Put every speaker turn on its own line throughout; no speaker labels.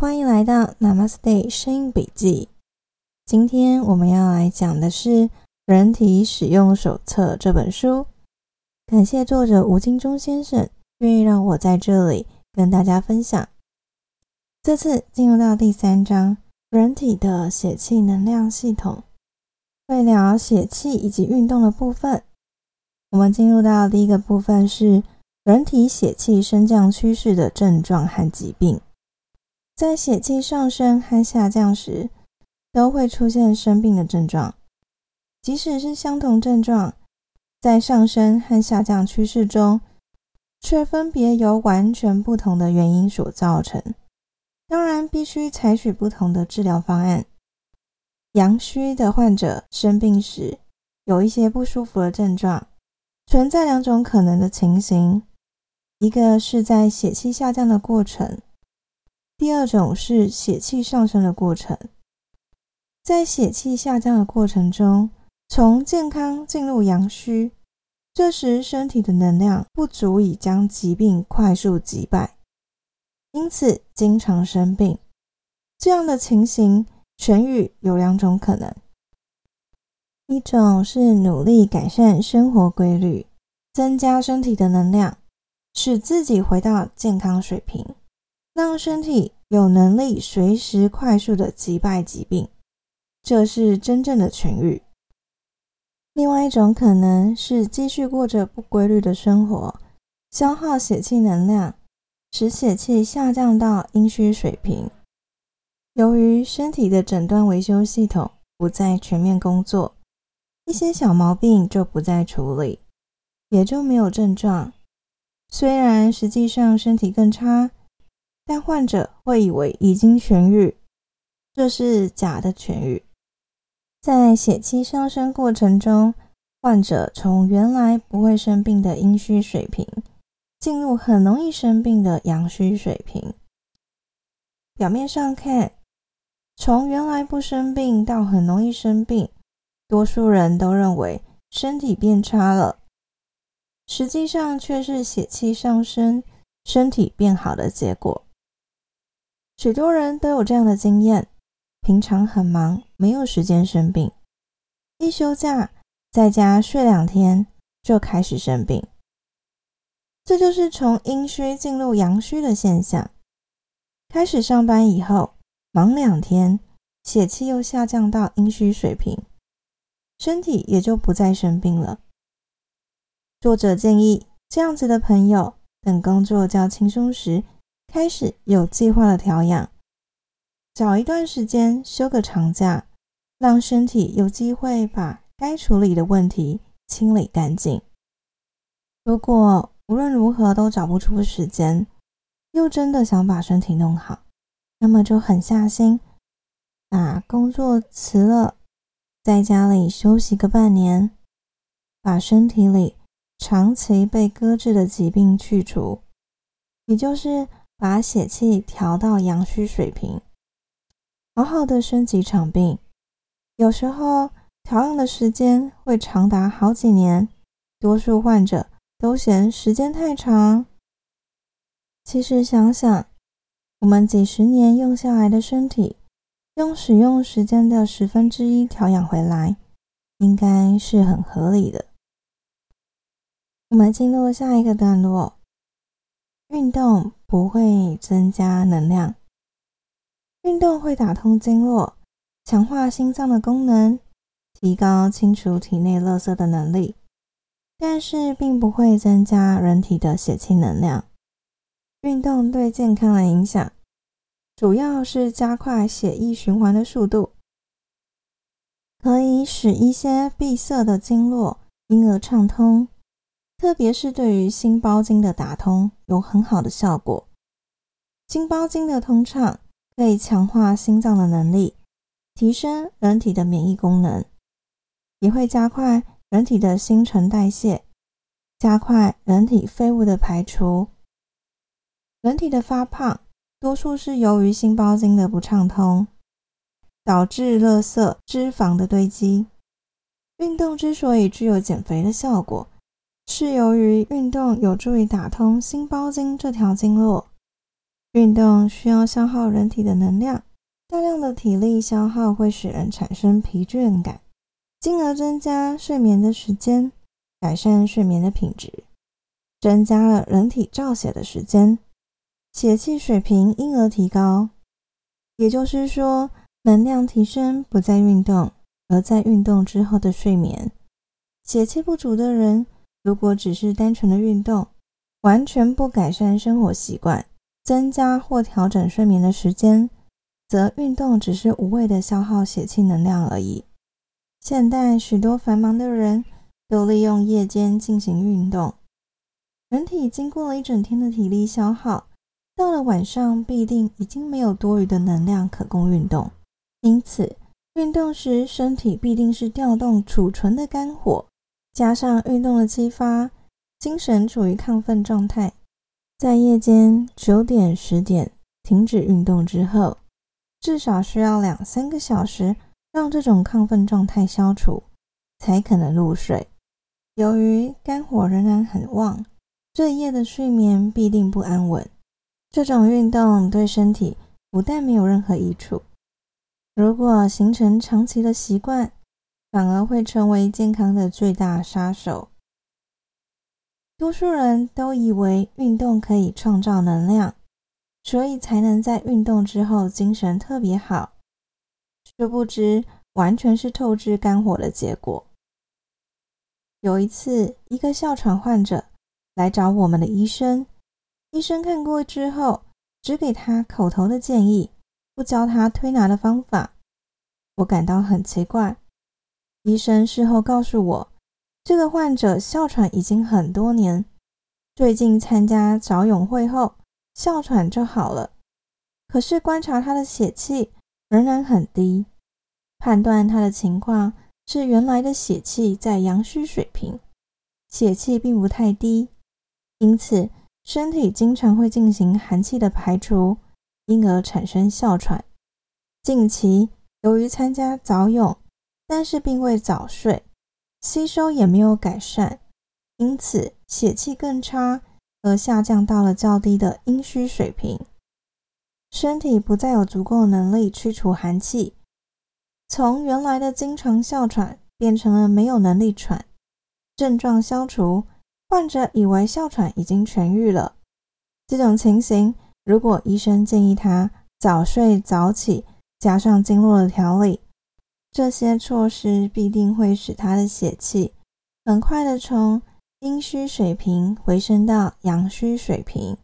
欢迎来到 Namaste 声音笔记。今天我们要来讲的是《人体使用手册》这本书。感谢作者吴金忠先生愿意让我在这里跟大家分享。这次进入到第三章，人体的血气能量系统，会聊血气以及运动的部分。我们进入到第一个部分是人体血气升降趋势的症状和疾病。在血气上升和下降时，都会出现生病的症状。即使是相同症状，在上升和下降趋势中，却分别由完全不同的原因所造成。当然，必须采取不同的治疗方案。阳虚的患者生病时，有一些不舒服的症状，存在两种可能的情形：一个是在血气下降的过程。第二种是血气上升的过程，在血气下降的过程中，从健康进入阳虚，这时身体的能量不足以将疾病快速击败，因此经常生病。这样的情形痊愈有两种可能：一种是努力改善生活规律，增加身体的能量，使自己回到健康水平。让身体有能力随时快速的击败疾病，这是真正的痊愈。另外一种可能是继续过着不规律的生活，消耗血气能量，使血气下降到阴虚水平。由于身体的诊断维修系统不再全面工作，一些小毛病就不再处理，也就没有症状。虽然实际上身体更差。但患者会以为已经痊愈，这是假的痊愈。在血气上升过程中，患者从原来不会生病的阴虚水平，进入很容易生病的阳虚水平。表面上看，从原来不生病到很容易生病，多数人都认为身体变差了，实际上却是血气上升，身体变好的结果。许多人都有这样的经验：平常很忙，没有时间生病；一休假，在家睡两天，就开始生病。这就是从阴虚进入阳虚的现象。开始上班以后，忙两天，血气又下降到阴虚水平，身体也就不再生病了。作者建议这样子的朋友，等工作较轻松时。开始有计划的调养，找一段时间休个长假，让身体有机会把该处理的问题清理干净。如果无论如何都找不出时间，又真的想把身体弄好，那么就狠下心，把工作辞了，在家里休息个半年，把身体里长期被搁置的疾病去除，也就是。把血气调到阳虚水平，好好的生几场病。有时候调养的时间会长达好几年，多数患者都嫌时间太长。其实想想，我们几十年用下来的身体，用使用时间的十分之一调养回来，应该是很合理的。我们进入下一个段落。运动不会增加能量，运动会打通经络，强化心脏的功能，提高清除体内垃圾的能力，但是并不会增加人体的血气能量。运动对健康的影响，主要是加快血液循环的速度，可以使一些闭塞的经络因而畅通。特别是对于心包经的打通有很好的效果。心包经的通畅可以强化心脏的能力，提升人体的免疫功能，也会加快人体的新陈代谢，加快人体废物的排除。人体的发胖，多数是由于心包经的不畅通，导致垃圾脂肪的堆积。运动之所以具有减肥的效果。是由于运动有助于打通心包经这条经络，运动需要消耗人体的能量，大量的体力消耗会使人产生疲倦感，进而增加睡眠的时间，改善睡眠的品质，增加了人体造血的时间，血气水平因而提高。也就是说，能量提升不在运动，而在运动之后的睡眠。血气不足的人，如果只是单纯的运动，完全不改善生活习惯，增加或调整睡眠的时间，则运动只是无谓的消耗血气能量而已。现代许多繁忙的人都利用夜间进行运动，人体经过了一整天的体力消耗。到了晚上，必定已经没有多余的能量可供运动，因此运动时身体必定是调动储存的肝火，加上运动的激发，精神处于亢奋状态。在夜间九点、十点停止运动之后，至少需要两三个小时，让这种亢奋状态消除，才可能入睡。由于肝火仍然很旺，这一夜的睡眠必定不安稳。这种运动对身体不但没有任何益处，如果形成长期的习惯，反而会成为健康的最大杀手。多数人都以为运动可以创造能量，所以才能在运动之后精神特别好，殊不知完全是透支肝火的结果。有一次，一个哮喘患者来找我们的医生。医生看过之后，只给他口头的建议，不教他推拿的方法。我感到很奇怪。医生事后告诉我，这个患者哮喘已经很多年，最近参加早泳会后，哮喘就好了。可是观察他的血气仍然很低，判断他的情况是原来的血气在阳虚水平，血气并不太低，因此。身体经常会进行寒气的排除，因而产生哮喘。近期由于参加早泳，但是并未早睡，吸收也没有改善，因此血气更差，而下降到了较低的阴虚水平。身体不再有足够能力去除寒气，从原来的经常哮喘变成了没有能力喘，症状消除。患者以为哮喘已经痊愈了。这种情形，如果医生建议他早睡早起，加上经络的调理，这些措施必定会使他的血气很快的从阴虚水平回升到阳虚水平。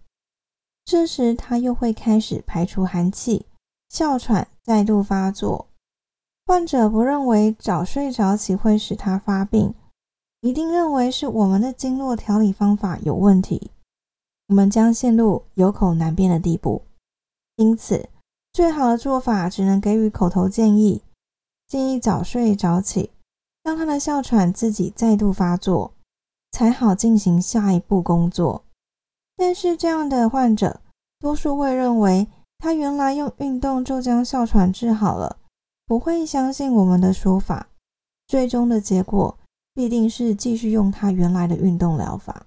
这时他又会开始排出寒气，哮喘再度发作。患者不认为早睡早起会使他发病。一定认为是我们的经络调理方法有问题，我们将陷入有口难辩的地步。因此，最好的做法只能给予口头建议，建议早睡早起，让他的哮喘自己再度发作，才好进行下一步工作。但是，这样的患者多数会认为他原来用运动就将哮喘治好了，不会相信我们的说法。最终的结果。必定是继续用他原来的运动疗法。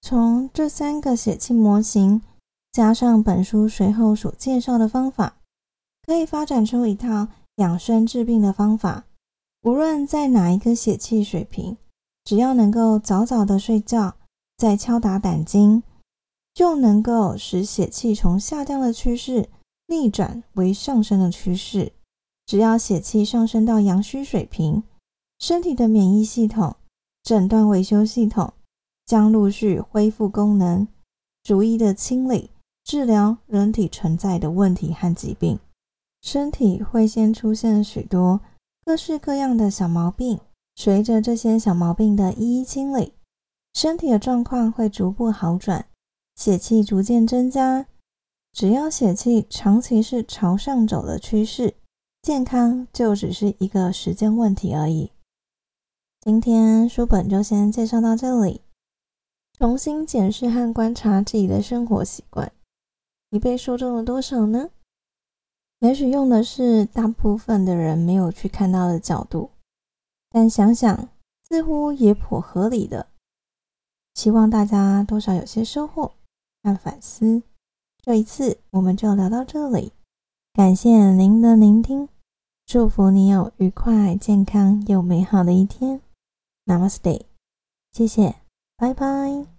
从这三个血气模型，加上本书随后所介绍的方法，可以发展出一套养生治病的方法。无论在哪一个血气水平，只要能够早早的睡觉，再敲打胆经，就能够使血气从下降的趋势逆转为上升的趋势。只要血气上升到阳虚水平。身体的免疫系统、诊断维修系统将陆续恢复功能，逐一的清理、治疗人体存在的问题和疾病。身体会先出现许多各式各样的小毛病，随着这些小毛病的一一清理，身体的状况会逐步好转，血气逐渐增加。只要血气长期是朝上走的趋势，健康就只是一个时间问题而已。今天书本就先介绍到这里。重新检视和观察自己的生活习惯，你被说中了多少呢？也许用的是大部分的人没有去看到的角度，但想想似乎也颇合理的。希望大家多少有些收获和反思。这一次我们就聊到这里，感谢您的聆听，祝福你有愉快、健康又美好的一天。Namaste，谢谢，拜拜。